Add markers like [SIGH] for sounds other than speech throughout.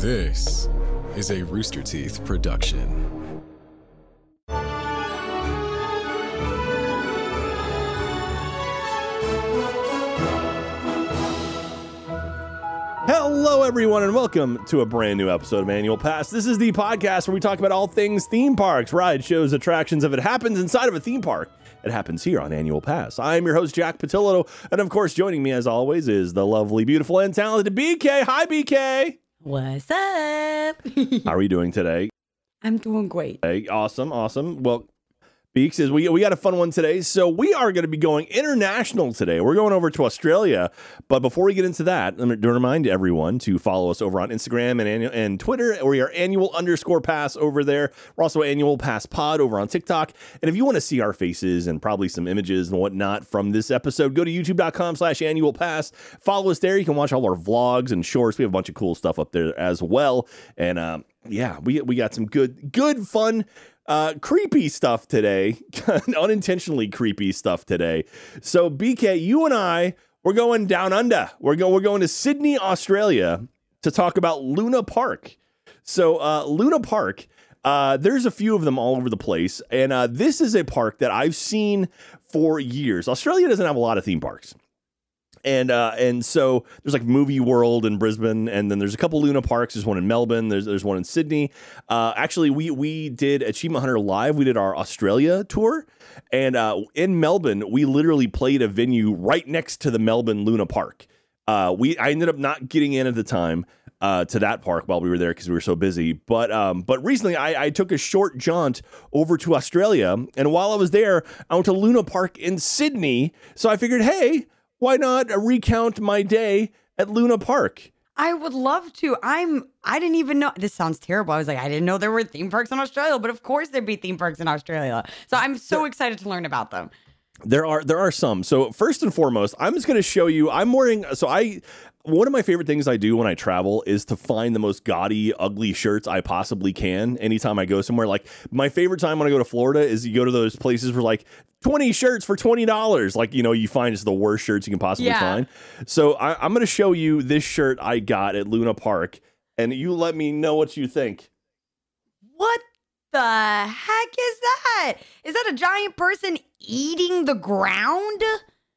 This is a Rooster Teeth production. Hello, everyone, and welcome to a brand new episode of Annual Pass. This is the podcast where we talk about all things theme parks, rides, shows, attractions. If it happens inside of a theme park, it happens here on Annual Pass. I'm your host, Jack Pattillo, and of course, joining me as always is the lovely, beautiful, and talented BK. Hi, BK. What's up? How are you doing today? I'm doing great. Hey, awesome, awesome. Well, Beaks is we we got a fun one today. So we are going to be going international today. We're going over to Australia. But before we get into that, let me remind everyone to follow us over on Instagram and and Twitter. We are annual underscore pass over there. We're also annual pass pod over on TikTok. And if you want to see our faces and probably some images and whatnot from this episode, go to youtube.com slash annual pass. Follow us there. You can watch all our vlogs and shorts. We have a bunch of cool stuff up there as well. And um, yeah, we we got some good good fun uh, creepy stuff today, [LAUGHS] unintentionally creepy stuff today. So BK, you and I, we're going down under. We're going we're going to Sydney, Australia, to talk about Luna Park. So uh, Luna Park. Uh, there's a few of them all over the place, and uh, this is a park that I've seen for years. Australia doesn't have a lot of theme parks and uh, and so there's like Movie World in Brisbane, and then there's a couple Luna parks. There's one in Melbourne. There's there's one in Sydney. Uh, actually, we we did Achievement Hunter live. We did our Australia tour, and uh, in Melbourne, we literally played a venue right next to the Melbourne Luna Park. Uh, we I ended up not getting in at the time. Uh, to that park while we were there because we were so busy. But um, but recently I, I took a short jaunt over to Australia, and while I was there, I went to Luna Park in Sydney. So I figured, hey, why not recount my day at Luna Park? I would love to. I'm I didn't even know this sounds terrible. I was like, I didn't know there were theme parks in Australia, but of course there'd be theme parks in Australia. So I'm so excited to learn about them. There are there are some. So first and foremost, I'm just going to show you. I'm wearing. So I one of my favorite things I do when I travel is to find the most gaudy, ugly shirts I possibly can. Anytime I go somewhere, like my favorite time when I go to Florida is you go to those places where like 20 shirts for $20. Like, you know, you find it's the worst shirts you can possibly Yeah. find. So I, I'm going to show you this shirt I got at Luna Park, and you let me know what you think. What the heck is that? Is that a giant person eating the ground?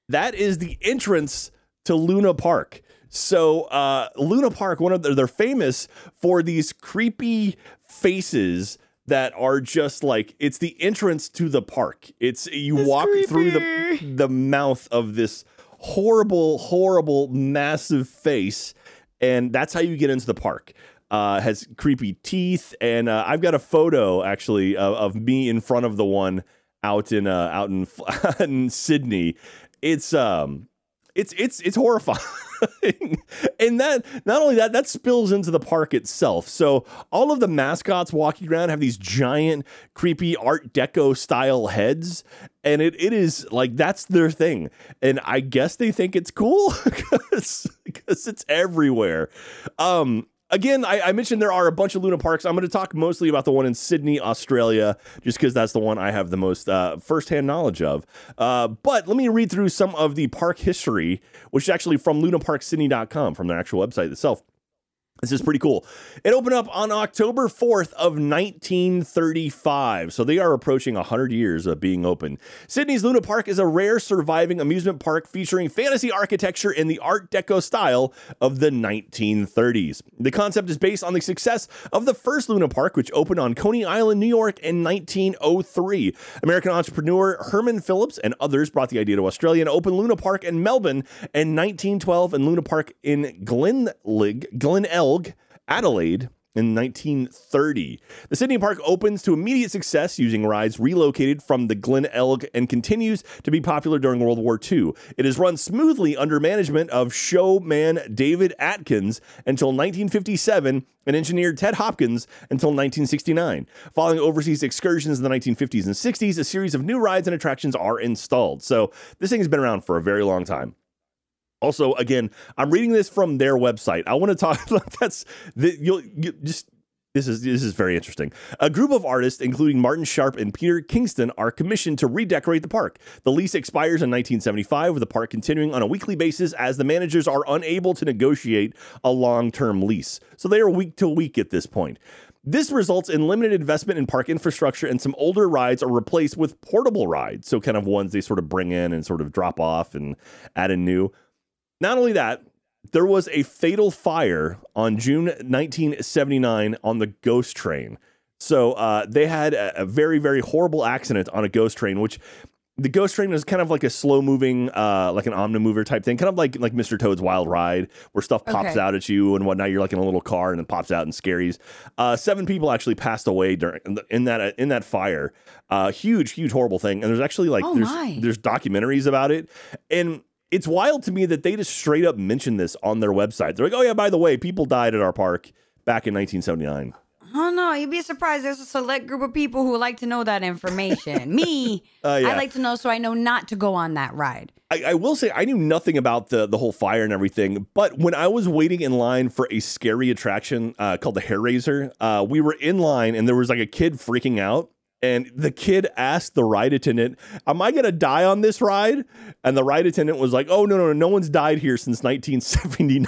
That is the entrance to Luna Park. So uh, Luna Park, one of the, they're famous for these creepy faces that are just like it's the entrance to the park. It's you That's walk through the the mouth of this horrible, horrible, massive face, and that's how you get into the park. Uh, has creepy teeth, and uh, I've got a photo actually of, of me in front of the one out in uh, out in, [LAUGHS] in Sydney. It's um, it's it's it's horrifying. [LAUGHS] and that not only that that spills into the park itself. So all of the mascots walking around have these giant creepy art deco style heads and it, it is like that's their thing. And i guess they think it's cool [LAUGHS] because it's everywhere. Um Again, I, I mentioned there are a bunch of Luna parks. I'm going to talk mostly about the one in Sydney, Australia, just because that's the one I have the most uh, firsthand knowledge of. Uh, but let me read through some of the park history, which is actually from lunaparksydney.com, from their actual website itself. This is pretty cool. It opened up on October 4th of 1935. So they are approaching 100 years of being open. Sydney's Luna Park is a rare surviving amusement park featuring fantasy architecture in the Art Deco style of the 1930s. The concept is based on the success of the first Luna Park, which opened on Coney Island, New York in 1903. American entrepreneur Herman Phillips and others brought the idea to Australia and opened Luna Park in Melbourne in 1912 and Luna Park in Glenlig, Glenelg, Adelaide in 1930. The Sydney Park opens to immediate success using rides relocated from the Glenelg and continues to be popular during World War II. It is run smoothly under management of showman David Atkins until 1957 and engineer Ted Hopkins until 1969. Following overseas excursions in the 1950s and 60s, a series of new rides and attractions are installed. So this thing has been around for a very long time. Also, again, I'm reading this from their website. I want to talk. [LAUGHS] That's the, you'll you just This is this is very interesting. A group of artists, including Martin Sharp and Peter Kingston, are commissioned to redecorate the park. The lease expires in 1975, with the park continuing on a weekly basis as the managers are unable to negotiate a long-term lease. So they are week to week at this point. This results in limited investment in park infrastructure, and some older rides are replaced with portable rides. So, kind of ones they sort of bring in and sort of drop off and add a new. Not only that, there was a fatal fire on June 1979 on the Ghost Train. So uh, they had a, a, very, very horrible accident on a ghost train, which the ghost train is kind of like a slow moving, uh, like an omnimover type thing, kind of like like Mr. Toad's Wild Ride, where stuff pops okay. out at you and whatnot. You're like in a little car and it pops out and scaries. Uh, seven people actually passed away during in that in that fire. Uh, huge, huge, horrible thing. And there's actually like oh there's my. there's documentaries about it, and it's wild to me that they just straight up mention this on their website. They're like, oh, yeah, by the way, people died at our park back in 1979. Oh no, you'd be surprised. There's a select group of people who like to know that information. [LAUGHS] Me, uh, yeah. I like to know so I know not to go on that ride. I, I, will say I knew nothing about the the whole fire and everything, but when I was waiting in line for a scary attraction uh, called the Hair Raiser, uh, we were in line and there was like a kid freaking out, and the kid asked the ride attendant, Am I going to die on this ride? And the ride attendant was like, Oh, no, no, no, no one's died here since 1979.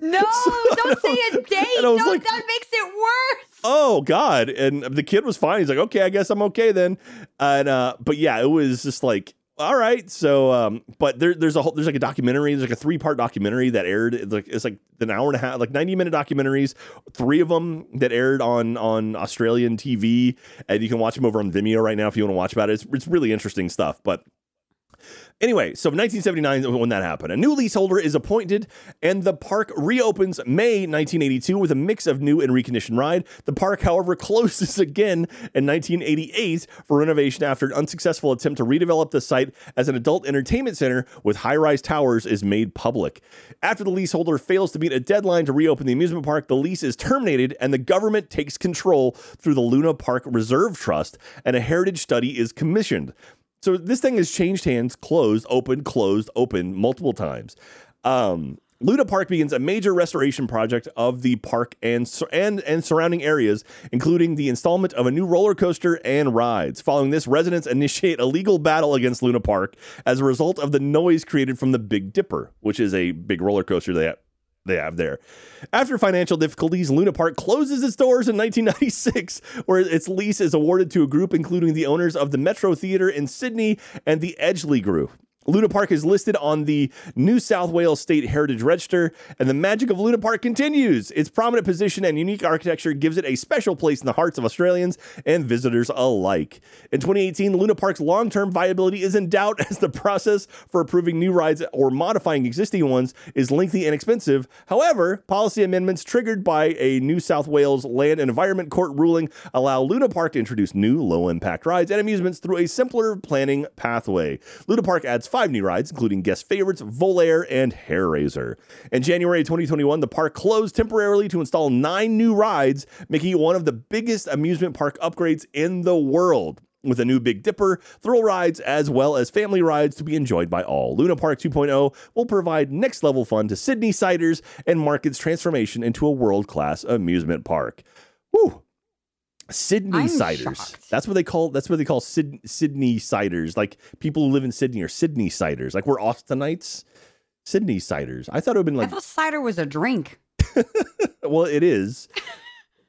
No, [LAUGHS] so, don't say a date. No, like, that makes it worse. Oh God! And the kid was fine. He's like, okay, I guess I'm okay then. And uh, but yeah, it was just like all right. So, um, but there, there's a whole, there's like a documentary, there's like a three part documentary that aired. It's like, it's like an hour and a half, like 90 minute documentaries, three of them that aired on, on Australian TV. And you can watch them over on Vimeo right now if you want to watch about it. It's, it's really interesting stuff. But Anyway, so 1979 when that happened. A new leaseholder is appointed and the park reopens May 1982 with a mix of new and reconditioned ride. The park, however, [LAUGHS] closes again in 1988 for renovation after an unsuccessful attempt to redevelop the site as an adult entertainment center with high-rise towers is made public. After the leaseholder fails to meet a deadline to reopen the amusement park, the lease is terminated and the government takes control through the Luna Park Reserve Trust and a heritage study is commissioned. So this thing has changed hands, closed, open, closed, open multiple times. Um, Luna Park begins a major restoration project of the park and, and and surrounding areas, including the installment of a new roller coaster and rides. Following this, residents initiate a legal battle against Luna Park as a result of the noise created from the Big Dipper, which is a big roller coaster have, they have there. After financial difficulties, Luna Park closes its doors in 1996, where its lease is awarded to a group including the owners of the Metro Theatre in Sydney and the Edgley Group. Luna Park is listed on the New South Wales State Heritage Register, and the magic of Luna Park continues. Its prominent position and unique architecture gives it a special place in the hearts of Australians and visitors alike. In 2018, Luna Park's long term viability is in doubt [LAUGHS] as the process for approving new rides or modifying existing ones is lengthy and expensive. However, policy amendments triggered by a New South Wales Land and Environment Court ruling allow Luna Park to introduce new low impact rides and amusements through a simpler planning pathway. Luna Park adds five new rides, including guest favorites Volare and Hair Raiser. In January 2021, the park closed temporarily to install nine new rides, making it one of the biggest amusement park upgrades in the world with a new Big Dipper, thrill rides, as well as family rides to be enjoyed by all. Luna Park 2.0 will provide next level fun to Sydney siders and mark its transformation into a world class amusement park. Whew. Sydney I'm ciders. Shocked. That's what they call. That's what they call Syd, Sydney ciders. Like people who live in Sydney are Sydney ciders. Like we're Austinites. Sydney ciders. I thought it would have been like. I thought cider was a drink. [LAUGHS] well, it is.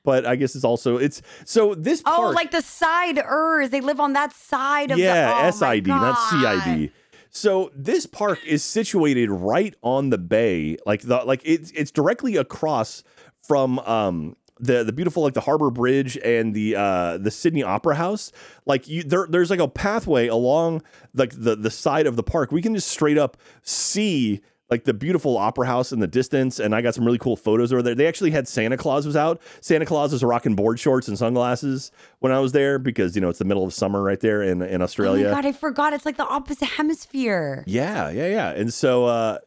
but I guess it's also it's so this part, Oh, like the siders. They live on that side of yeah, the oh SID, not CID. So this park is situated right on the bay, like the like it's it's directly across from um the the beautiful like the Harbor Bridge and the uh the Sydney Opera House, like you there there's like a pathway along like the the side of the park. We can just straight up see like the beautiful opera house in the distance and i got some really cool photos over there. They actually had santa claus was out. Santa claus was rocking board shorts and sunglasses when i was there because you know it's the middle of summer right there in, in australia oh my god i forgot. It's like the opposite hemisphere. Yeah yeah yeah. And so uh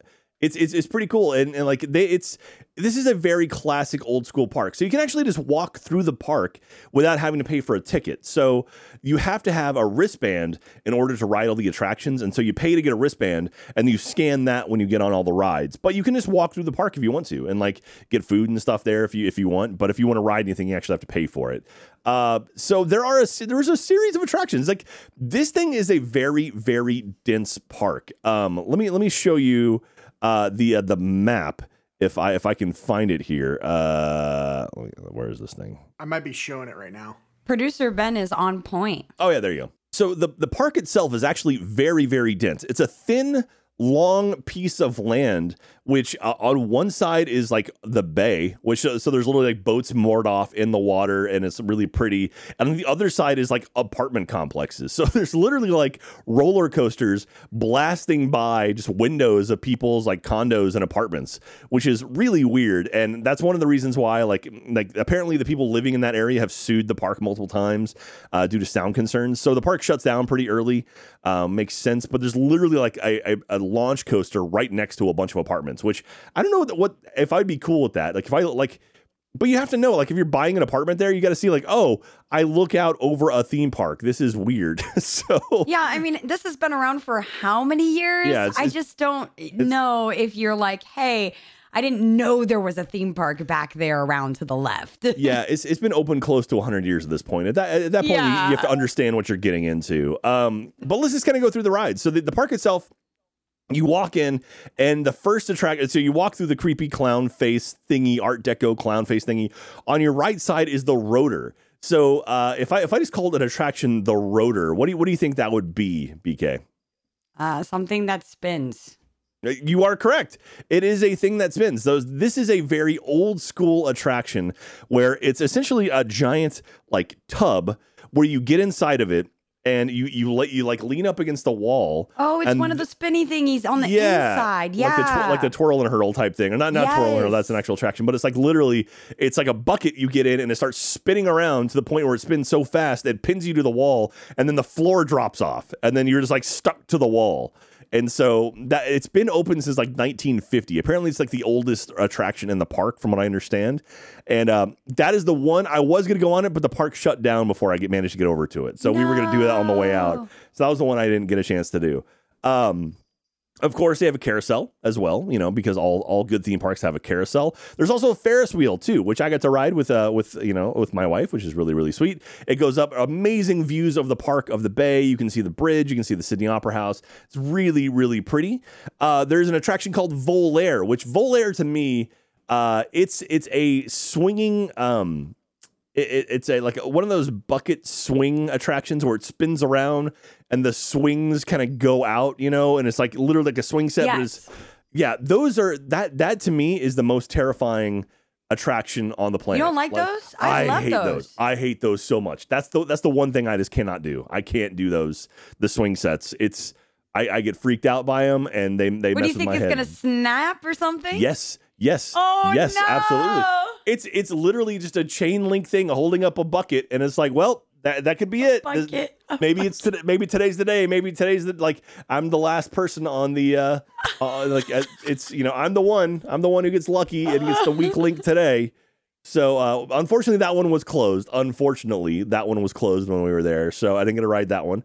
It's it's, it's pretty cool, and, and like they, it's this is a very classic old school park. So you can actually just walk through the park without having to pay for a ticket. So you have to have a wristband in order to ride all the attractions, and so you pay to get a wristband, and you scan that when you get on all the rides. But you can just walk through the park if you want to, and like get food and stuff there if you if you want. But if you want to ride anything, you actually have to pay for it. Uh, so there are a there's a series of attractions. Like this thing is a very very dense park. Um, let me let me show you uh, the uh, the map if I if I can find it here. Uh, where is this thing? I might be showing it right now. Producer Ben is on point. Oh yeah, there you go. So the the park itself is actually very very dense. It's a thin long piece of land which uh, on one side is like the bay, which uh, so there's literally like boats moored off in the water and it's really pretty. And the other side is like apartment complexes. [LAUGHS] So there's literally like roller coasters blasting by just windows of people's like condos and apartments, which is really weird. And that's one of the reasons why like like apparently the people living in that area have sued the park multiple times uh, due to sound concerns. So the park shuts down pretty early. Um, makes sense, but there's literally like a, a, a launch coaster right next to a bunch of apartments which I don't know what, what if I'd be cool with that. Like if I like but you have to know like if you're buying an apartment there you got to see like oh i look out over a theme park. This is weird. [LAUGHS] So yeah i mean this has been around for how many years? Yeah, it's- i it's- just don't know if you're like hey i didn't know there was a theme park back there around to the left. [LAUGHS] Yeah it's, it's been open close to 100 years at this point. At that, at that point you, you have to understand what you're getting into. Um but let's just kind of go through the ride. So the, the park itself you walk in and the first attraction so you walk through the creepy clown face thingy art deco clown face thingy on your right side is the rotor so uh, if I if I just called an attraction the rotor, what do you what do you think that would be, BK? uh, something that spins You are correct. It is a thing that spins. Those this is a very old school attraction where it's essentially a giant like tub where you get inside of it and you you let you like lean up against the wall. oh it's one of the spinny thingies on the yeah, inside yeah like the tw- like the twirl and hurl type thing, or not not twirl and hurl. That's an actual attraction, but it's like literally, it's like a bucket you get in, and it starts spinning around to the point where it spins so fast it pins you to the wall, and then the floor drops off, and then you're just like stuck to the wall. And so that it's been open since like 1950. Apparently, it's like the oldest attraction in the park, from what I understand. And um, that is the one I was going to go on it, but the park shut down before I get managed to get over to it. So we were going to do that on the way out. So that was the one I didn't get a chance to do. Um, of course, they have a carousel as well, you know, because all, all good theme parks have a carousel. There's also a Ferris wheel too, which I got to ride with uh with you know with my wife, which is really really sweet. It goes up amazing views of the park of the bay. You can see the bridge, you can see the Sydney Opera House. It's really really pretty. Uh, there's an attraction called Volare, which Volare to me, uh, it's it's a swinging um it, it- it's a like one of those bucket swing attractions where it spins around and the swings kind of go out, you know, and it's like literally like a swing set. But it's, Yes. yeah, those are that that to me is the most terrifying attraction on the planet. You don't like those? I love hate those. I hate those so much. That's the that's the one thing I just cannot do. I can't do those the swing sets. It's I, I get freaked out by them and they they what mess do you think head. gonna snap or something Yes, yes, oh yes, no. absolutely. It's it's literally just a chain link thing holding up a bucket, and it's like, well, that that could be it. Bucket, a [LAUGHS] maybe it's today. Maybe today's the day. Maybe today's the like. I'm the last person on the uh, uh like uh, it's you know I'm the one. I'm the one who gets lucky and gets the weak link [LAUGHS] today. So uh, unfortunately, that one was closed. Unfortunately, that one was closed when we were there, so I didn't get to ride that one.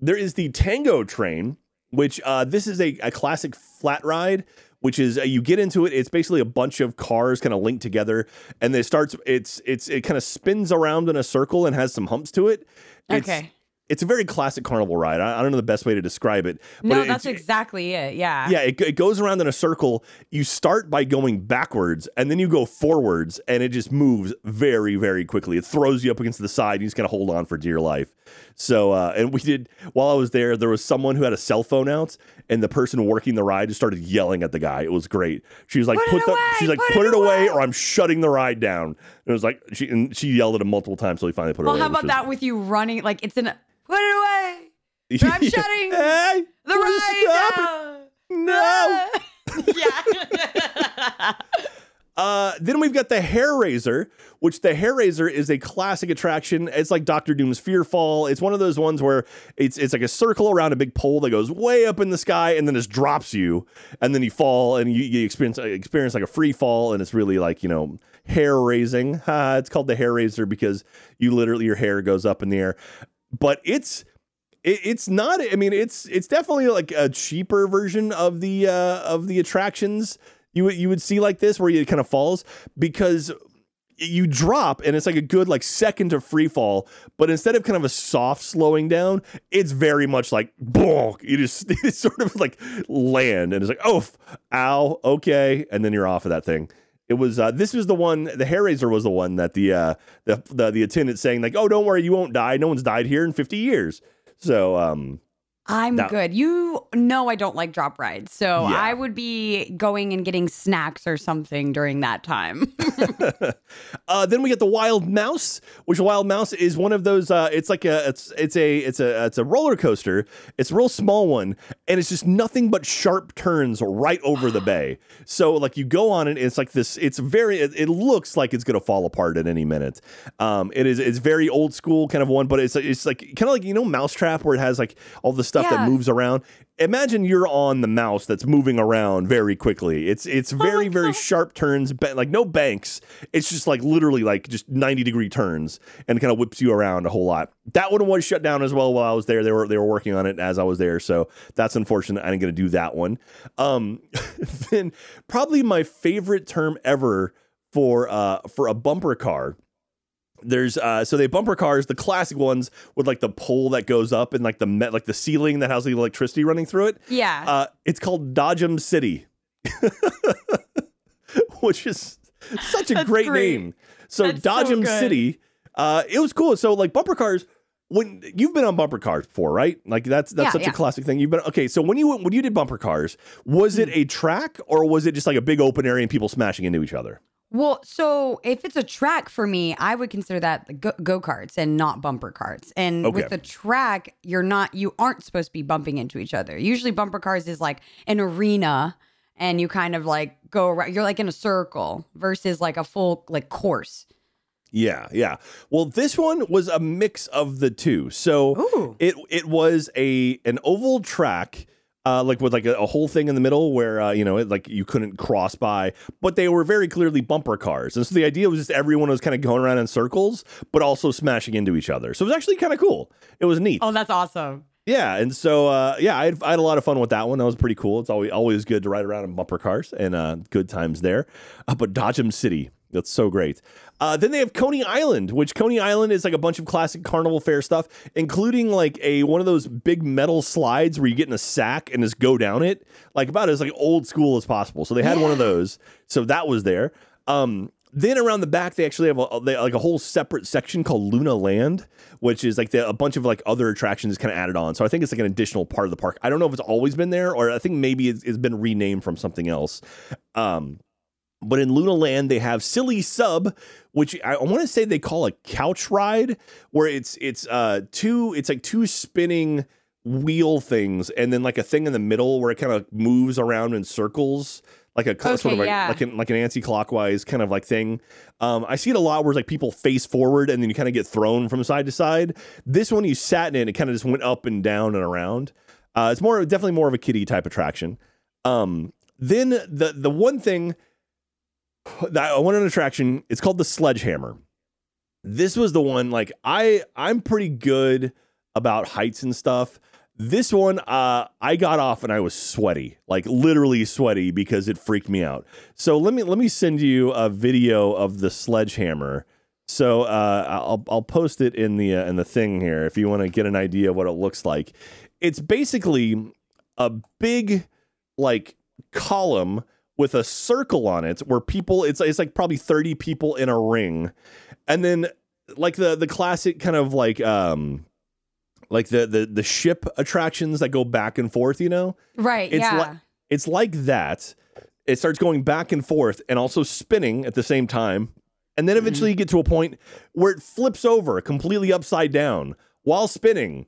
There is the Tango Train, which uh, this is a, a classic flat ride. Which is uh, you get into it. It's basically a bunch of cars kind of linked together, and it starts. It's it's it kind of spins around in a circle and has some humps to it. It's, okay it's a very classic carnival ride. I, I don't know the best way to describe it. But no it- that's it's- exactly it yeah yeah, it, it goes around in a circle. You start by going backwards and then you go forwards, and it just moves very, very quickly. It throws you up against the side. And You just gotta hold on for dear life. So, uh, and we did while I was there. There was someone who had a cell phone out, and the person working the ride just started yelling at the guy. It was great. She was like, Put "Put, the," away, she's like, put "Put, it it away, away." or I'm shutting the ride down." And it was like she and she yelled at him multiple times, so he finally put it well away. Well, how about was- that with you running like it's in a put it away [LAUGHS] I'm shutting Hey, the ride down. No. [LAUGHS] yeah [LAUGHS] then we've got the Hair Raiser, which the Hair Raiser is a classic attraction. It's like Doctor Doom's Fear Fall. It's one of those ones where it's it's like a circle around a big pole that goes way up in the sky and then just drops you, and then you fall and you, you experience experience like a free fall, and it's really like you know hair raising. Uh, it's called the Hair Raiser because you literally your hair goes up in the air, but it's it's not. I mean, it's it's definitely like a cheaper version of the uh, of the attractions you would you would see like this where it kind of falls because you drop and it's like a good like second of free fall, but instead of kind of a soft slowing down, it's very much like boom. You just [LAUGHS] it's sort of like land and it's like oh, ow, okay, and then you're off of that thing. It was uh, this was the one the hair raiser was the one that the uh the, the the attendant saying like oh don't worry you won't die no one's died here in 50 years so um I'm Now- good. You know I don't like drop rides, so Yeah. I would be going and getting snacks or something during that time. [LAUGHS] Uh, then we get the Wild Mouse, which Wild Mouse is one of those. Uh, it's like a it's it's a it's a it's a roller coaster. It's a real small one, and it's just nothing but sharp turns right over the bay. [GASPS] So like you go on it, it's like this. It's very. It, it looks like it's gonna fall apart at any minute. Um, it is. It's very old school kind of one, but it's it's like kind of like you know Mousetrap where it has like all the stuff Yeah. that moves around. Imagine you're on the mouse that's moving around very quickly. It's it's very very sharp turns, like no banks. It's just like literally like just 90 degree turns and kind of whips you around a whole lot. That one was shut down as well while I was there. They were they were working on it as I was there, so that's unfortunate. I didn't get to do that one. Um, [LAUGHS] then probably my favorite term ever for uh for a bumper car there's uh so they bumper cars the classic ones with like the pole that goes up and like the met like the ceiling that has the electricity running through it yeah. uh it's called dodgem city [LAUGHS] which is such a great, great. name so That's so dodgem good. city uh it was cool so like bumper cars when you've been on bumper cars before right like that's that's Yeah, such yeah. a classic thing you've been okay so when you when you did bumper cars was Hmm. it a track or was it just like a big open area and people smashing into each other Well, so if it's a track for me, I would consider that the go karts and not bumper carts. And Okay. with the track, you're not, you aren't supposed to be bumping into each other. Usually, bumper cars is like an arena, and you kind of like go around. You're like in a circle versus like a full like course. Yeah, yeah. Well, this one was a mix of the two. So Ooh. it it was a an oval track, uh, like with like a, a whole thing in the middle where uh, you know it, like you couldn't cross by, but they were very clearly bumper cars, and so the idea was just everyone was kind of going around in circles, but also smashing into each other. So it was actually kind of cool. It was neat. Oh, that's awesome. Yeah, and so uh, yeah, I had, I had a lot of fun with that one. That was pretty cool. It's always always good to ride around in bumper cars and uh, good times there. Uh, but Dodgem City, that's so great. Uh, then they have Coney Island, which Coney Island is like a bunch of classic carnival fair stuff, including like a one of those big metal slides where you get in a sack and just go down it, like about as like old school as possible. So they had one of those. So that was there. Um, then around the back, they actually have a, they, like a whole separate section called Luna Land, which is like the, a bunch of like other attractions kind of added on. So I think it's like an additional part of the park. I don't know if it's always been there, or I think maybe it's, it's been renamed from something else. Um, but in Luna Land, they have Silly Sub, which I, want to say they call a couch ride, where it's it's uh two it's like two spinning wheel things, and then like a thing in the middle where it kind of moves around in circles, like a co- sort of Okay, like, yeah. like an like an anti-clockwise kind of like thing. Um, I see it a lot where it's like people face forward and then you kind of get thrown from side to side. This one you sat in, it kind of just went up and down and around. Uh, it's more definitely more of a kiddie type attraction. Um, then the the one thing I went on an attraction. It's called the Sledgehammer. This was the one. Like I, I'm pretty good about heights and stuff. This one, uh, I got off and I was sweaty, like literally sweaty because it freaked me out. So let me let me send you a video of the Sledgehammer. So uh, I'll I'll post it in the uh, in the thing here if you want to get an idea of what it looks like. It's basically a big like column with a circle on it where people it's it's like probably 30 people in a ring. And then like the the classic kind of like um like the the the ship attractions that go back and forth you know? Right. It's yeah. like- it's like that. It starts going back and forth and also spinning at the same time. And then eventually you get to a point where it flips over completely upside down while spinning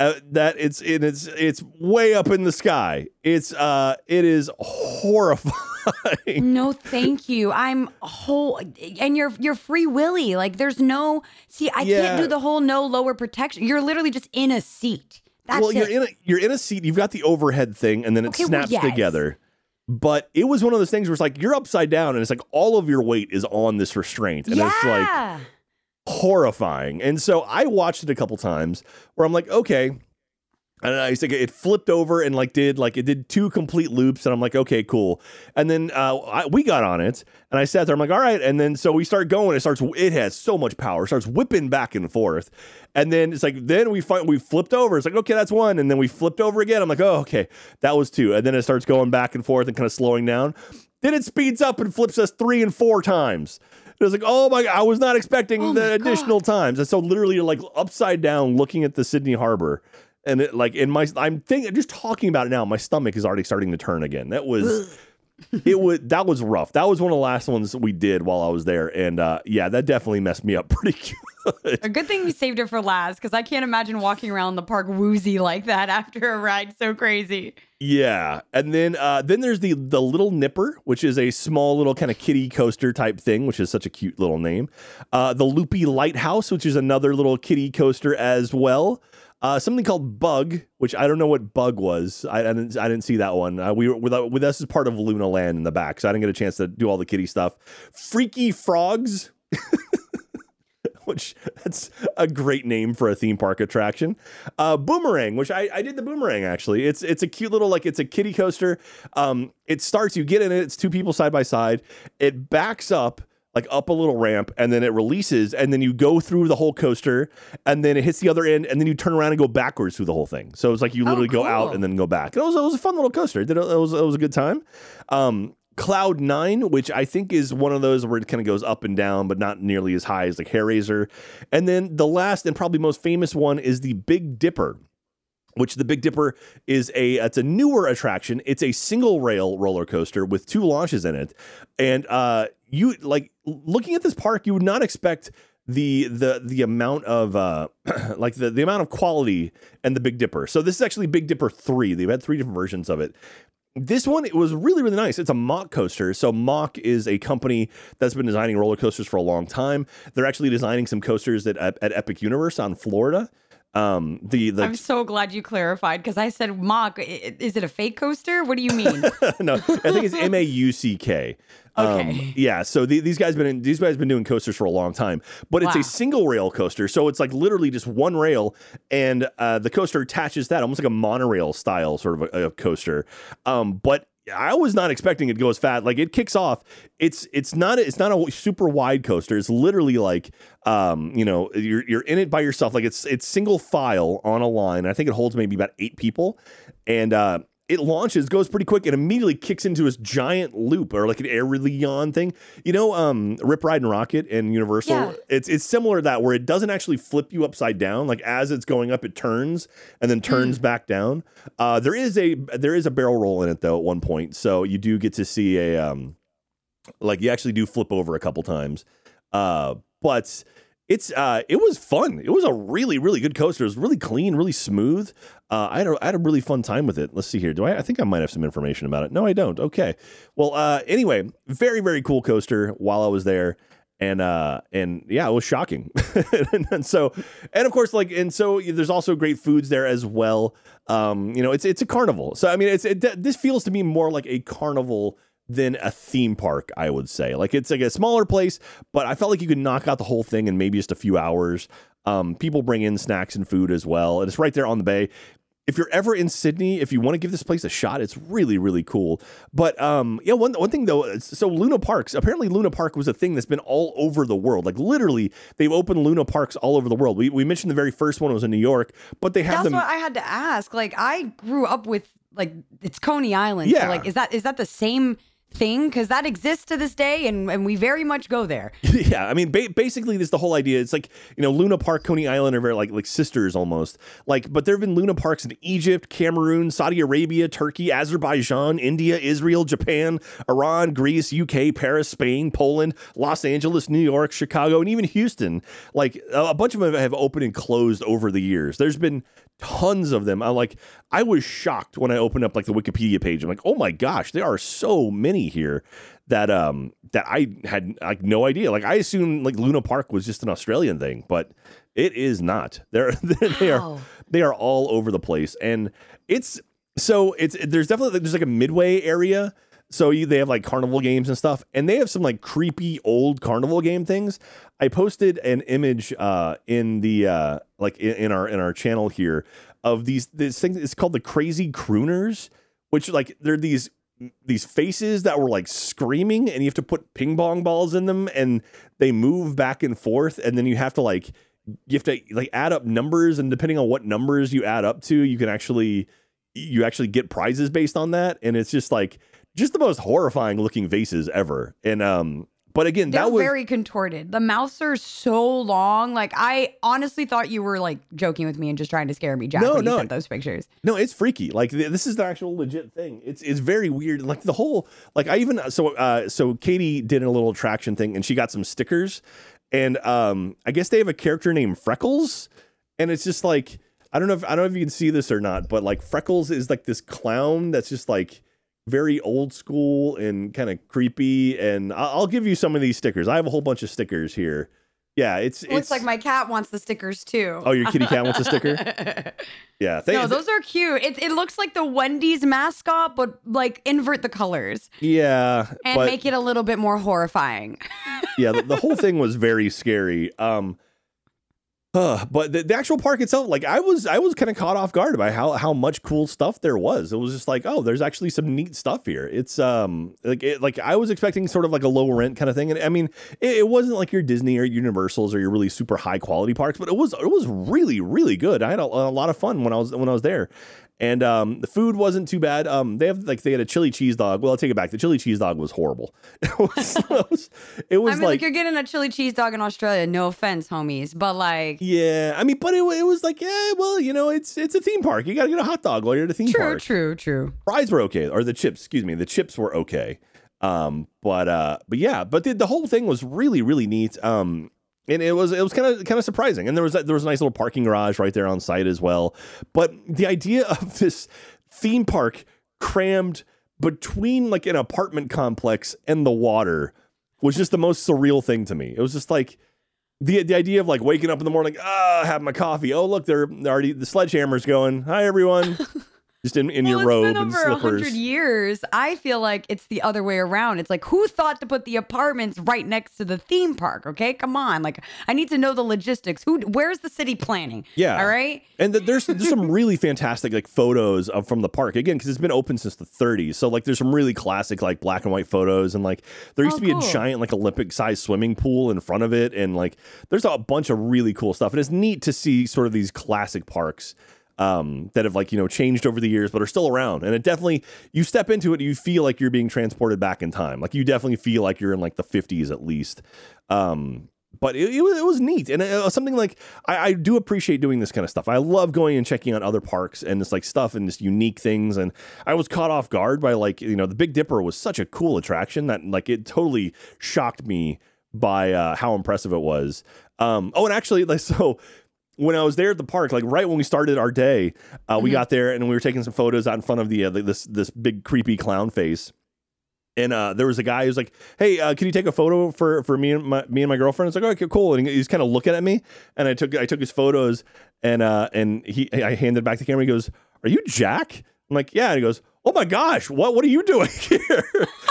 uh, that it's it, it's it's way up in the sky. It's uh it is horrifying [LAUGHS] [LAUGHS] no, thank you. I'm whole, and you're you're free willy. Like there's no see. I Yeah. can't do the whole no lower protection. You're literally just in a seat. That's well, it. you're in a you're in a seat. You've got the overhead thing, and then it Okay, well, snaps yes. together. But it was one of those things where it's like you're upside down, and it's like all of your weight is on this restraint, and it's like horrifying. And so I watched it a couple times where I'm like, okay. And I was like, it flipped over and like did like it did two complete loops, and I'm like, okay, cool. And then uh, I, we got on it, and I sat there. I'm like, all right. And then so we start going. It starts. It has so much power. It starts whipping back and forth. And then it's like then we find we flipped over. It's like okay, that's one. And then we flipped over again. I'm like, oh, okay, that was two. And then it starts going back and forth and kind of slowing down. Then it speeds up and flips us three and four times. It was like, oh my! I was not expecting Oh the additional times. And so literally, like upside down, looking at the Sydney Harbor, and it like in my, I'm thinking, just talking about it now, my stomach is already starting to turn again. That was, [LAUGHS] it was that was rough. That was one of the last ones we did while I was there, and uh, yeah, that definitely messed me up [LAUGHS] pretty good. A good thing you saved it for last because I can't imagine walking around the park woozy like that [LAUGHS] after a ride so crazy. Yeah, and then uh, then there's the the little Nipper, which is a small little kind of kiddie coaster type thing, which is such a cute little name. Uh, the Loopy Lighthouse, which is another little kiddie coaster as well. Uh, something called Bug, which I don't know what Bug was. I, I didn't I didn't see that one. Uh, we were with, with us as part of Luna Land in the back, so I didn't get a chance to do all the kiddie stuff. Freaky Frogs. [LAUGHS] which that's a great name for a theme park attraction. Uh, boomerang, which I, I did the boomerang actually. It's it's a cute little like it's a kiddie coaster. Um, it starts, you get in it, it's two people side by side. It backs up like up a little ramp and then it releases and then you go through the whole coaster and then it hits the other end and then you turn around and go backwards through the whole thing. So it's like you Oh, literally go out and then go back. It was, it was a fun little coaster. It, was, it was a good time. Um, Cloud Nine, which I think is one of those where it kind of goes up and down, but not nearly as high as like Hairraiser. And then the last and probably most famous one is the Big Dipper which the Big Dipper is a it's a newer attraction. It's a single rail roller coaster with two launches in it, and uh, you like looking at this park, you would not expect the the the amount of uh [CLEARS THROAT] like the the amount of quality and the Big Dipper. So this is actually Big Dipper three. They've had three different versions of it. This one it was really really nice. It's a Mock coaster. So Mock is a company that's been designing roller coasters for a long time. They're actually designing some coasters at at Epic Universe on Florida. Um, the the I'm so glad you clarified because I said mock. Is it a fake coaster? What do you mean? [LAUGHS] no, I think it's [LAUGHS] M A U C K. Um, Okay. yeah. So the, these guys been in, these guys been doing coasters for a long time, but it's Wow. a single rail coaster. So it's like literally just one rail, and uh, the coaster attaches that almost like a monorail style sort of a, a coaster. Um, but I was not expecting it to go as fast. Like it kicks off. It's it's not it's not a super wide coaster. It's literally like um you know you're you're in it by yourself. Like it's it's single file on a line. I think it holds maybe about eight people, and uh, it launches, goes pretty quick, and immediately kicks into this giant loop or like an air thing. You know, um, Rip Ride and Rockit and Universal. Yeah. It's it's similar to that where it doesn't actually flip you upside down. Like as it's going up, it turns and then turns back down. Uh, there is a there is a barrel roll in it though at one point, so you do get to see a um, like you actually do flip over a couple times. Uh, but it's uh, it was fun. It was a really really good coaster. It was really clean, really smooth. Uh, I had a, I had a really fun time with it. Let's see here. Do I? I think I might have some information about it. No, I don't. Okay. Well, uh, anyway, very very cool coaster. While I was there, and uh, and yeah, it was shocking. and, [LAUGHS] and so, and of course, like, and so there's also great foods there as well. Um, you know, it's it's a carnival. So I mean, it's it, this feels to me more like a carnival than a theme park, I would say. Like it's like a smaller place, but I felt like you could knock out the whole thing in maybe just a few hours. Um, people bring in snacks and food as well, and it's right there on the bay. If you're ever in Sydney, if you want to give this place a shot, it's really really cool. But um, yeah, one one thing though, so Luna Parks apparently Luna Park was a thing that's been all over the world. Like literally, they've opened Luna Parks all over the world. We we mentioned the very first one was in New York, but they have That's them. what I had to ask. Like I grew up with like it's Coney Island. Yeah. So like is that is that the same thing? Because that exists to this day, and and we very much go there. [LAUGHS] yeah, I mean, ba- basically, this the whole idea. It's like you know, Luna Park, Coney Island are very like like sisters almost. Like, but there have been Luna Parks in Egypt, Cameroon, Saudi Arabia, Turkey, Azerbaijan, India, Israel, Japan, Iran, Greece, UK, Paris, Spain, Poland, Los Angeles, New York, Chicago, and even Houston. Like a a bunch of them have opened and closed over the years. There's been tons of them. I like I was shocked when I opened up like the Wikipedia page. I'm like, oh my gosh, there are so many here that um that I had like no idea. Like I assumed like Luna Park was just an Australian thing, but it is not. They're [LAUGHS] they are they are all over the place, and it's so it's there's definitely there's like a midway area. So you, they have like carnival games and stuff, and they have some like creepy old carnival game things. I posted an image uh, in the uh, like in, in our in our channel here of these this thing. It's called the Crazy Crooners, which like they're these these faces that were like screaming, and you have to put ping pong balls in them, and they move back and forth, and then you have to like you have to like add up numbers, and depending on what numbers you add up to, you can actually you actually get prizes based on that, and it's just like just the most horrifying looking vases ever. And um, but again, They're that was very contorted. The mouths are so long. Like I honestly thought you were like joking with me and just trying to scare me, Jack, No, when you no. sent those pictures. No, it's freaky. Like th- this is the actual legit thing. It's it's very weird. Like the whole like I even so uh so Katie did a little attraction thing and she got some stickers and um I guess they have a character named Freckles and it's just like I don't know if I don't know if you can see this or not, but like Freckles is like this clown that's just like very old school and kind of creepy and I'll give you some of these stickers. I have a whole bunch of stickers here. Yeah, it's Looks it's like my cat wants the stickers too. Oh, your kitty cat wants a sticker? [LAUGHS] Yeah, thank- no, those are cute. It, it looks like the Wendy's mascot, but like invert the colors yeah, and but- make it a little bit more horrifying. yeah, the, the whole [LAUGHS] thing was very scary. Um, uh, but the, the actual park itself, like I was, I was kind of caught off guard by how how much cool stuff there was. It was just like, oh, there's actually some neat stuff here. It's um, like it, like I was expecting sort of like a low rent kind of thing, and I mean, it, it wasn't like your Disney or Universals or your really super high quality parks, but it was it was really really good. I had a, a lot of fun when I was when I was there. And um, the food wasn't too bad. Um, they have like they had a chili cheese dog. Well, I'll take it back. The chili cheese dog was horrible. [LAUGHS] It was, it was, it [LAUGHS] was I mean, like, like you're getting a chili cheese dog in Australia. No offense, homies, but like, Yeah, I mean, but it, it was like, yeah, well, you know, it's it's a theme park. You got to get a hot dog while you're at a theme true, park. true, true. True. Fries were okay, or the chips, excuse me, the chips were okay. Um, but uh, but yeah, but the, the whole thing was really really neat. Um, and it was it was kind of kind of surprising. And there was there was a nice little parking garage right there on site as well. But the idea [LAUGHS] of this theme park crammed between like an apartment complex and the water was just the most surreal thing to me. It was just like the the idea of like waking up in the morning, ah, have my coffee. Oh, look, they're already the sledgehammer's going. Hi, everyone. [LAUGHS] just in, in your well, robe it's been and over a slippers. hundred years. I feel like it's the other way around. It's like who thought to put the apartments right next to the theme park? Okay, come on. Like I need to know the logistics. Who? Where's the city planning? Yeah. All right. And th- there's there's some [LAUGHS] really fantastic like photos of from the park again because it's been open since the 30s. So like there's some really classic like black and white photos and like there used Oh, to be cool. a giant like Olympic sized swimming pool in front of it and like there's a bunch of really cool stuff and it's neat to see sort of these classic parks um, that have like you know changed over the years but are still around. And it definitely you step into it you feel like you're being transported back in time. Like you definitely feel like you're in like the 50s at least. Um, but it, it, was, it was neat. And it was something like I, I do appreciate doing this kind of stuff. I love going and checking out other parks and this like stuff and just unique things. And i was caught off guard by like you know the big dipper was such a cool attraction that like it totally shocked me by uh, how impressive it was. Um, oh and actually like [LAUGHS] so when I was there at the park, like right when we started our day, uh, we got there and we were taking some photos out in front of the uh, this this big creepy clown face. And uh, there was a guy who's like, "Hey, uh, can you take a photo for for me and my me and my girlfriend?" It's like, "Okay, cool." And he's kind of looking at me, and I took I took his photos, and uh, and he I handed back the camera. He goes, "Are you Jack?" I'm like, "Yeah." And he goes, "Oh my gosh, what what are you doing [LAUGHS] here?"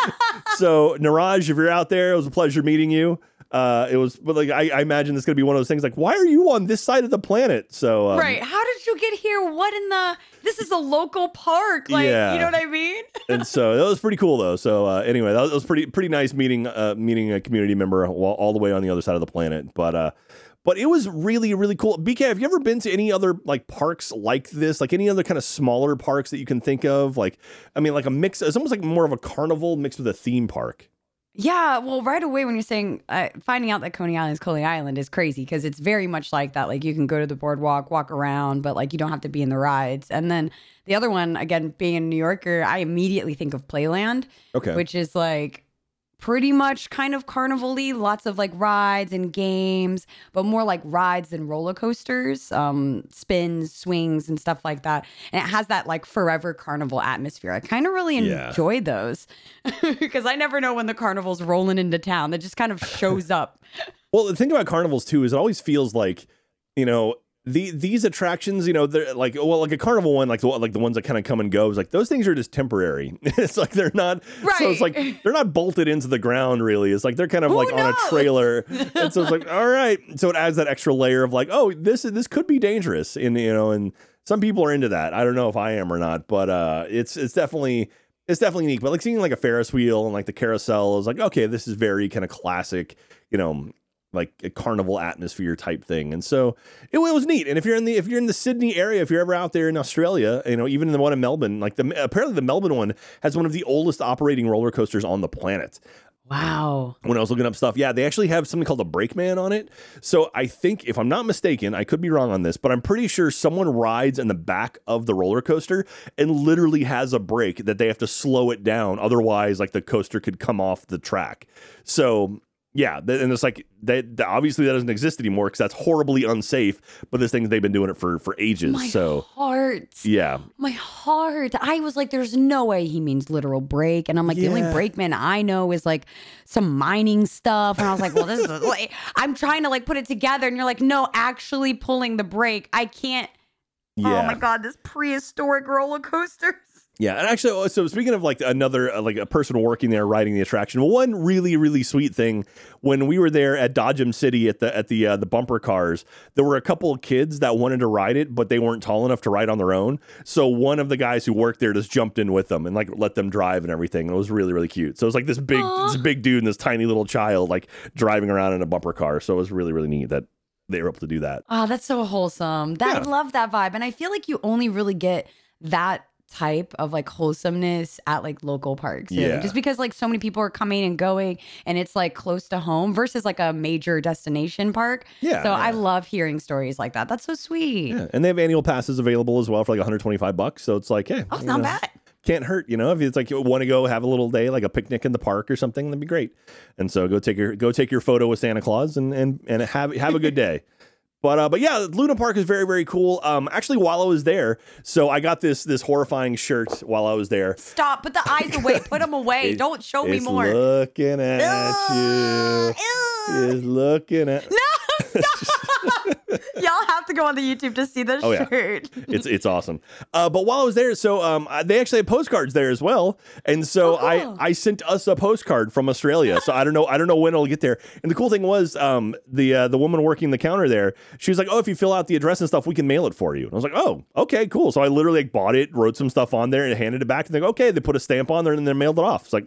[LAUGHS] so Niraj, if you're out there, it was a pleasure meeting you. Uh, it was, but like I, I imagine this is gonna be one of those things. Like, why are you on this side of the planet? So um, right. How did you get here? What in the? This is a local park. Like, Yeah. you know what I mean? [LAUGHS] and so that was pretty cool though. So uh, anyway, that was, pretty pretty nice meeting uh, meeting a community member while all the way on the other side of the planet. But uh, but it was really really cool. BK, have you ever been to any other like parks like this? Like any other kind of smaller parks that you can think of? Like I mean, like a mix. It's almost like more of a carnival mixed with a theme park. Yeah, well, right away when you're saying uh, finding out that Coney Island is Coney Island is crazy because it's very much like that. Like you can go to the boardwalk, walk around, but like you don't have to be in the rides. And then the other one, again, being a New Yorker, I immediately think of Playland, Okay. which is like pretty much kind of carnival-y, lots of like rides and games, but more like rides than roller coasters, um, spins, swings, and stuff like that. And it has that like forever carnival atmosphere. I kind of really Yeah. enjoy those [LAUGHS] because I never know when the carnival's rolling into town. That just kind of shows up. Well, the thing about carnivals too is it always feels like, you know, the these attractions, you know, they're like well, like a carnival one, like the like the ones that kind of come and go. Is like those things are just temporary. [LAUGHS] it's like they're not. Right. So it's like they're not bolted into the ground. Really, it's like they're kind of Who like on a trailer. [LAUGHS] and so it's like all right. So it adds that extra layer of like, oh, this this could be dangerous, and you know, and some people are into that. I don't know if I am or not, but uh, it's it's definitely. It's definitely unique, but like seeing like a Ferris wheel and like the carousel is like, okay, this is very kind of classic, you know, like a carnival atmosphere type thing. And so it, was neat. And if you're in the if you're in the Sydney area, if you're ever out there in Australia, you know, even the one in Melbourne, like the apparently the Melbourne one has one of the oldest operating roller coasters on the planet. Wow. When I was looking up stuff, yeah, they actually have something called a brakeman on it. So I think, if I'm not mistaken, I could be wrong on this, but I'm pretty sure someone rides in the back of the roller coaster and literally has a brake that they have to slow it down. Otherwise, like the coaster could come off the track. So yeah, and it's like that. Obviously, that doesn't exist anymore because that's horribly unsafe. But this thing, they've been doing it for for ages. My so heart. yeah, My heart. I was like, there's no way he means literal break. And I'm like, the only Yeah. brakeman I know is like some mining stuff. And I was like, well, this is [LAUGHS] like, I'm trying to like put it together. And you're like, no, actually pulling the brake. I can't. yeah. Oh my God, this prehistoric roller coasters. Yeah, and actually, oh, so speaking of like another uh, like a person working there riding the attraction, one really really sweet thing when we were there at Dodgem City at the at the uh, the bumper cars, there were a couple of kids that wanted to ride it, but they weren't tall enough to ride on their own. So one of the guys who worked there just jumped in with them and like let them drive and everything. And it was really really cute. So it was like this big Aw. this big dude and this tiny little child like driving around in a bumper car. So it was really really neat that they were able to do that. Oh, that's so wholesome. That Yeah. I love that vibe. And I feel like you only really get that type of like wholesomeness at like local parks. really. Yeah. Just because like so many people are coming and going and it's like close to home versus like a major destination park. Yeah, So I love hearing stories like that. That's so sweet. Yeah, and they have annual passes available as well for like 125 bucks. So it's like, hey, Oh, it's not know, bad. can't hurt, you know. If it's like you want to go have a little day, like a picnic in the park or something, that'd be great. And so go take your go take your photo with Santa Claus and and and have have a good day. But uh, but yeah, Luna Park is very very cool. Um, actually, while I was there, so I got this this horrifying shirt while I was there. Stop. Put the eyes away. [LAUGHS] Put them away. It- Don't show me more. looking at Ugh, you. ew. It's looking at. [LAUGHS] Y'all have to go on the YouTube to see the Oh, yeah. shirt. it's it's awesome. Uh, but while I was there, so um, they actually had postcards there as well, and so Oh, cool. I I sent us a postcard from Australia. so I don't know I don't know when it'll get there. And the cool thing was, um, the uh, the woman working the counter there, she was like, "Oh, if you fill out the address and stuff, we can mail it for you." And I was like, "Oh, okay, cool." So I literally like, bought it, wrote some stuff on there, and handed it back. And they go, "Okay," they put a stamp on there, and then mailed it off. It's like.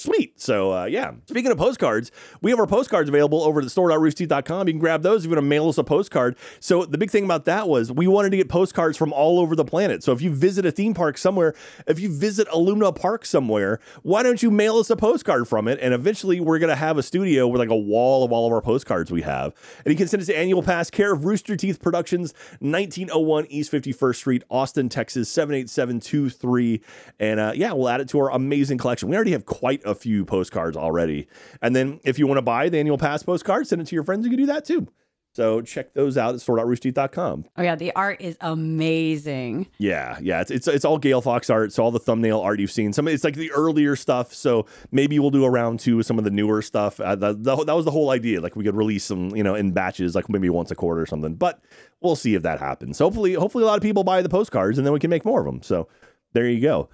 Sweet. So, uh, yeah. Speaking of postcards, we have our postcards available over at store.roosterteeth.com. You can grab those if you want to mail us a postcard. So, the big thing about that was we wanted to get postcards from all over the planet. So, if you visit a theme park somewhere, if you visit a Luna Park somewhere, why don't you mail us a postcard from it? And eventually, we're going to have a studio with like a wall of all of our postcards we have. And you can send us to Annual Pass, care of Rooster Teeth Productions, 1901 East 51st Street, Austin, Texas, 78723. And uh, yeah, we'll add it to our amazing collection. We already have quite a few postcards already. And then if you want to buy the Annual Pass postcard, send it to your friends. You can do that too. So check those out at store.roosterteeth.com. Oh yeah, the art is amazing. Yeah, yeah, it's, it's it's all Gale Fox art. So all the thumbnail art you've seen. Some it's like the earlier stuff. So maybe we'll do a round two with some of the newer stuff. Uh, that, that that was the whole idea. Like we could release some, you know, in batches, like maybe once a quarter or something. But we'll see if that happens. Hopefully, hopefully a lot of people buy the postcards, and then we can make more of them. So there you go.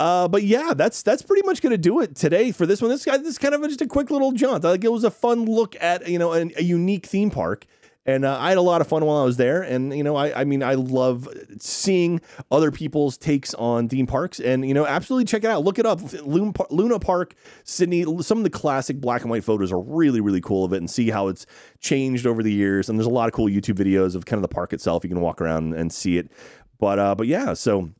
Uh, but yeah, that's that's pretty much gonna do it today for this one. This guy, this is kind of just a quick little jaunt. Like it was a fun look at you know an, a unique theme park. And uh, I had a lot of fun while I was there. And, you know, I, I mean, I love seeing other people's takes on theme parks. And, you know, absolutely check it out. Look it up. Luna, Luna Park, Sydney. Some of the classic black and white photos are really, really cool of it and see how it's changed over the years. And there's a lot of cool YouTube videos of kind of the park itself. You can walk around and see it. But, uh, but yeah, so,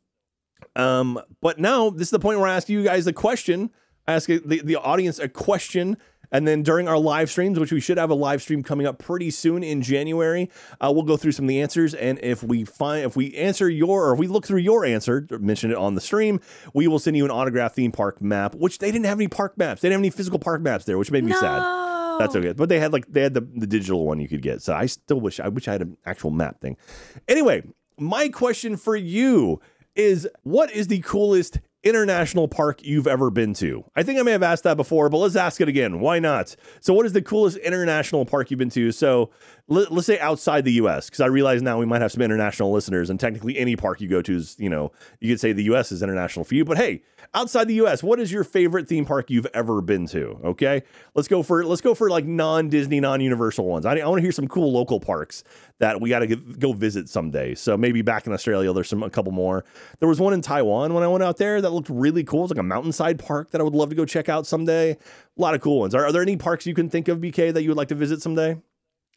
um, but now this is the point where I ask you guys a question. I ask the, the audience a question And then during our live streams, which we should have a live stream coming up pretty soon in January, uh, we'll go through some of the answers. And if we find, if we answer your, or if we look through your answer, mention it on the stream, we will send you an autographed theme park map, which they didn't have any park maps. They didn't have any physical park maps there, which made me sad. That's okay. But they had like they had the, the digital one you could get. So I still wish I wish I had an actual map thing. Anyway, my question for you is what is the coolest international park you've ever been to? I think I may have asked that before, but let's ask it again. Why not? So what is the coolest international park you've been to? So let, us say outside the US because I realize now we might have some international listeners and technically any park you go to is, you know, you could say the US is international for you, but hey, outside the US, what is your favorite theme park you've ever been to? Okay? Let's go for let's go for like non-Disney, non-universal ones. I, I want to hear some cool local parks that we got to go visit someday. So maybe back in Australia there's some a couple more. There was one in Taiwan when I went out there that looked really cool. It's like a mountainside park that I would love to go check out someday. A lot of cool ones. Are, are there any parks you can think of BK that you would like to visit someday?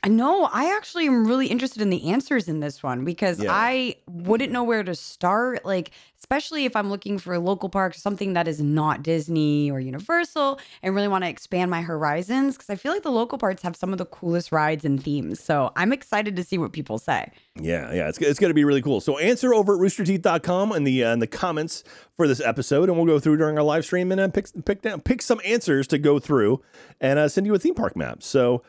No, I actually am really interested in the answers in this one because Yeah. I wouldn't know where to start. Like, especially if I'm looking for a local park, something that is not Disney or Universal, and really want to expand my horizons. Because I feel like the local parks have some of the coolest rides and themes. So I'm excited to see what people say. Yeah, yeah, it's, it's going to be really cool. So answer over at roosterteeth.com in the uh, in the comments for this episode, and we'll go through during our live stream and uh, pick pick down pick some answers to go through and uh, send you a theme park map. So.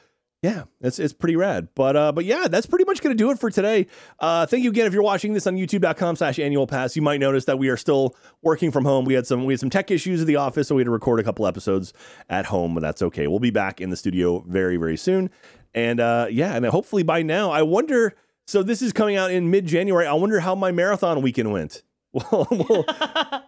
Yeah, it's, it's pretty rad. But uh, but yeah, that's pretty much going to do it for today. Uh, thank you again if you're watching this on youtube.com slash annual pass. You might notice that we are still working from home. We had some we had some tech issues at the office, so we had to record a couple episodes at home, but that's okay. We'll be back in the studio very, very soon. And uh, yeah, and hopefully by now, I wonder so this is coming out in mid January. I wonder how my marathon weekend went. [LAUGHS] Well, well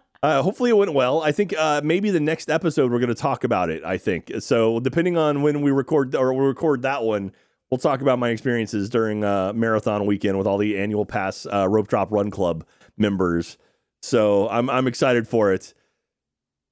[LAUGHS] uh, hopefully it went well. I think uh, maybe the next episode we're going to talk about it. I think so. Depending on when we record or we record that one, we'll talk about my experiences during uh, marathon weekend with all the annual pass uh, rope drop run club members. So I'm I'm excited for it.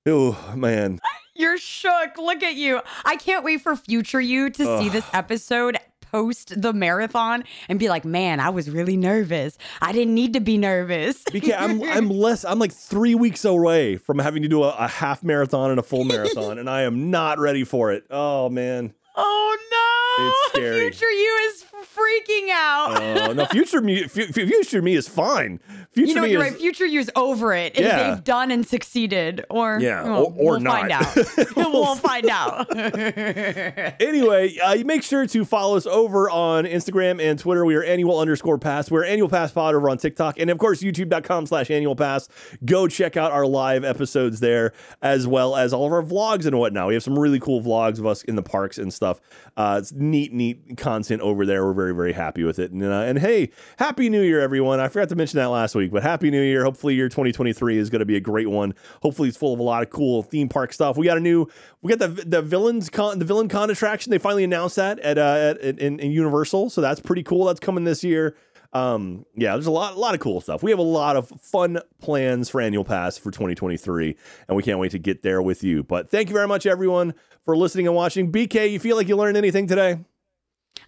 Oh man, [LAUGHS] You're shook. Look at you. I can't wait for future you to see this episode post the marathon and be like, man, I was really nervous. I didn't need to be nervous. [LAUGHS] because I'm I'm less. I'm like three weeks away from having to do a, a half marathon and a full marathon, and I am not ready for it. Oh man. oh no. It's scary. Future you is freaking out. Oh no, future me, fu- fu- future me is fine. Future you know, me you're is, right. Future you's over it. Yeah. They've done and succeeded. Or, Yeah, well, or- or we'll find out. [LAUGHS] [LAUGHS] we'll find out. Anyway, uh, make sure to follow us over on Instagram and Twitter. We are annual underscore pass. We're annual pass pod over on TikTok. And of course, youtube.com slash annual pass. Go check out our live episodes there, as well as all of our vlogs and whatnot. We have some really cool vlogs of us in the parks and stuff. Uh, it's neat, neat content over there. We're very, very happy with it. And, uh, and hey, Happy New Year, everyone. I forgot to mention that last week, but Happy New Year. Hopefully, year 2023 is going to be a great one. Hopefully, it's full of a lot of cool theme park stuff. We got a new, we got the the villains con, the villain con attraction. They finally announced that at uh at, in, in Universal, so that's pretty cool. That's coming this year. Um, yeah, there's a lot, a lot of cool stuff. We have a lot of fun plans for annual pass for 2023, and we can't wait to get there with you. But thank you very much, everyone, for listening and watching. BK, you feel like you learned anything today?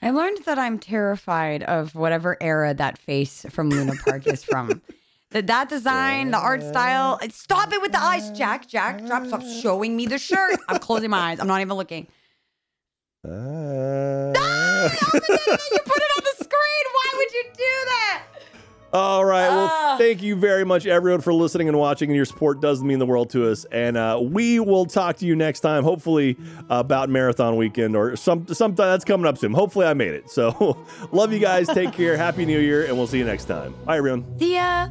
I learned that I'm terrified of whatever era that face from Luna Park is from. [LAUGHS] That that design, the art style. Stop it with the eyes, Jack. Jack, drop. Stop showing me the shirt. I'm closing my eyes. I'm not even looking. Uh... [LAUGHS] You put it on the screen. Why would you do that? All right. Well, Ah. thank you very much, everyone, for listening and watching. And your support does mean the world to us. And uh, we will talk to you next time, hopefully about marathon weekend or some sometime that's coming up soon. Hopefully, I made it. So, [LAUGHS] love you guys. Take care. Happy New Year, and we'll see you next time. Bye, everyone. See ya.